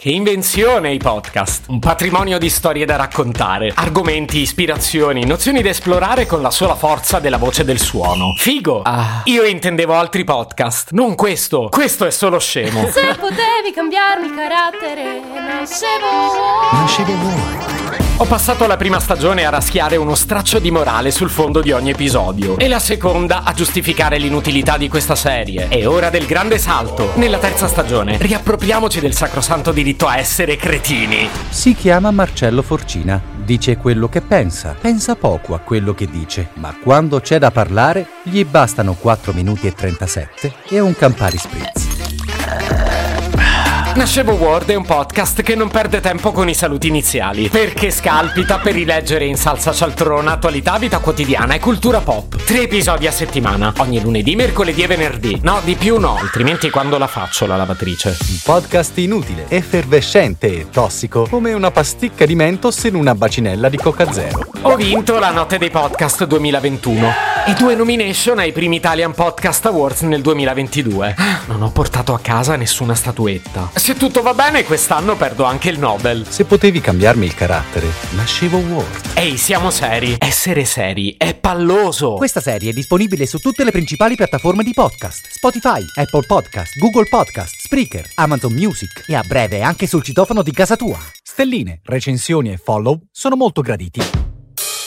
Che invenzione i podcast! Un patrimonio di storie da raccontare, argomenti, ispirazioni, nozioni da esplorare con la sola forza della voce del suono. Figo! Ah. Io intendevo altri podcast, non questo. Questo è solo scemo. Se potevi cambiarmi carattere, nascevo. Nascevo voi. Ho passato la prima stagione a raschiare uno straccio di morale sul fondo di ogni episodio e la seconda a giustificare l'inutilità di questa serie. È ora del grande salto. Nella terza stagione riappropriamoci del sacrosanto diritto a essere cretini. Si chiama Marcello Forcina. Dice quello che pensa. Pensa poco a quello che dice, ma quando c'è da parlare gli bastano 4 minuti e 37 e un Campari Spritz. Nascevo Word è un podcast che non perde tempo con i saluti iniziali, perché scalpita per rileggere in salsa cialtrona attualità, vita quotidiana e cultura pop. Tre episodi a settimana, ogni lunedì, mercoledì e venerdì. No, di più no, altrimenti quando la faccio la lavatrice? Un podcast inutile, effervescente e tossico, come una pasticca di mentos in una bacinella di Coca Zero. Ho vinto la notte dei podcast 2021 e due nomination ai primi Italian Podcast Awards nel 2022. Non ho portato a casa nessuna statuetta. Se tutto va bene, quest'anno perdo anche il Nobel. Se potevi cambiarmi il carattere, nascevo Word. Ehi, siamo seri. Essere seri è palloso. Questa serie è disponibile su tutte le principali piattaforme di podcast: Spotify, Apple Podcast, Google Podcast, Spreaker, Amazon Music e a breve anche sul citofono di casa tua. Stelline, recensioni e follow sono molto graditi.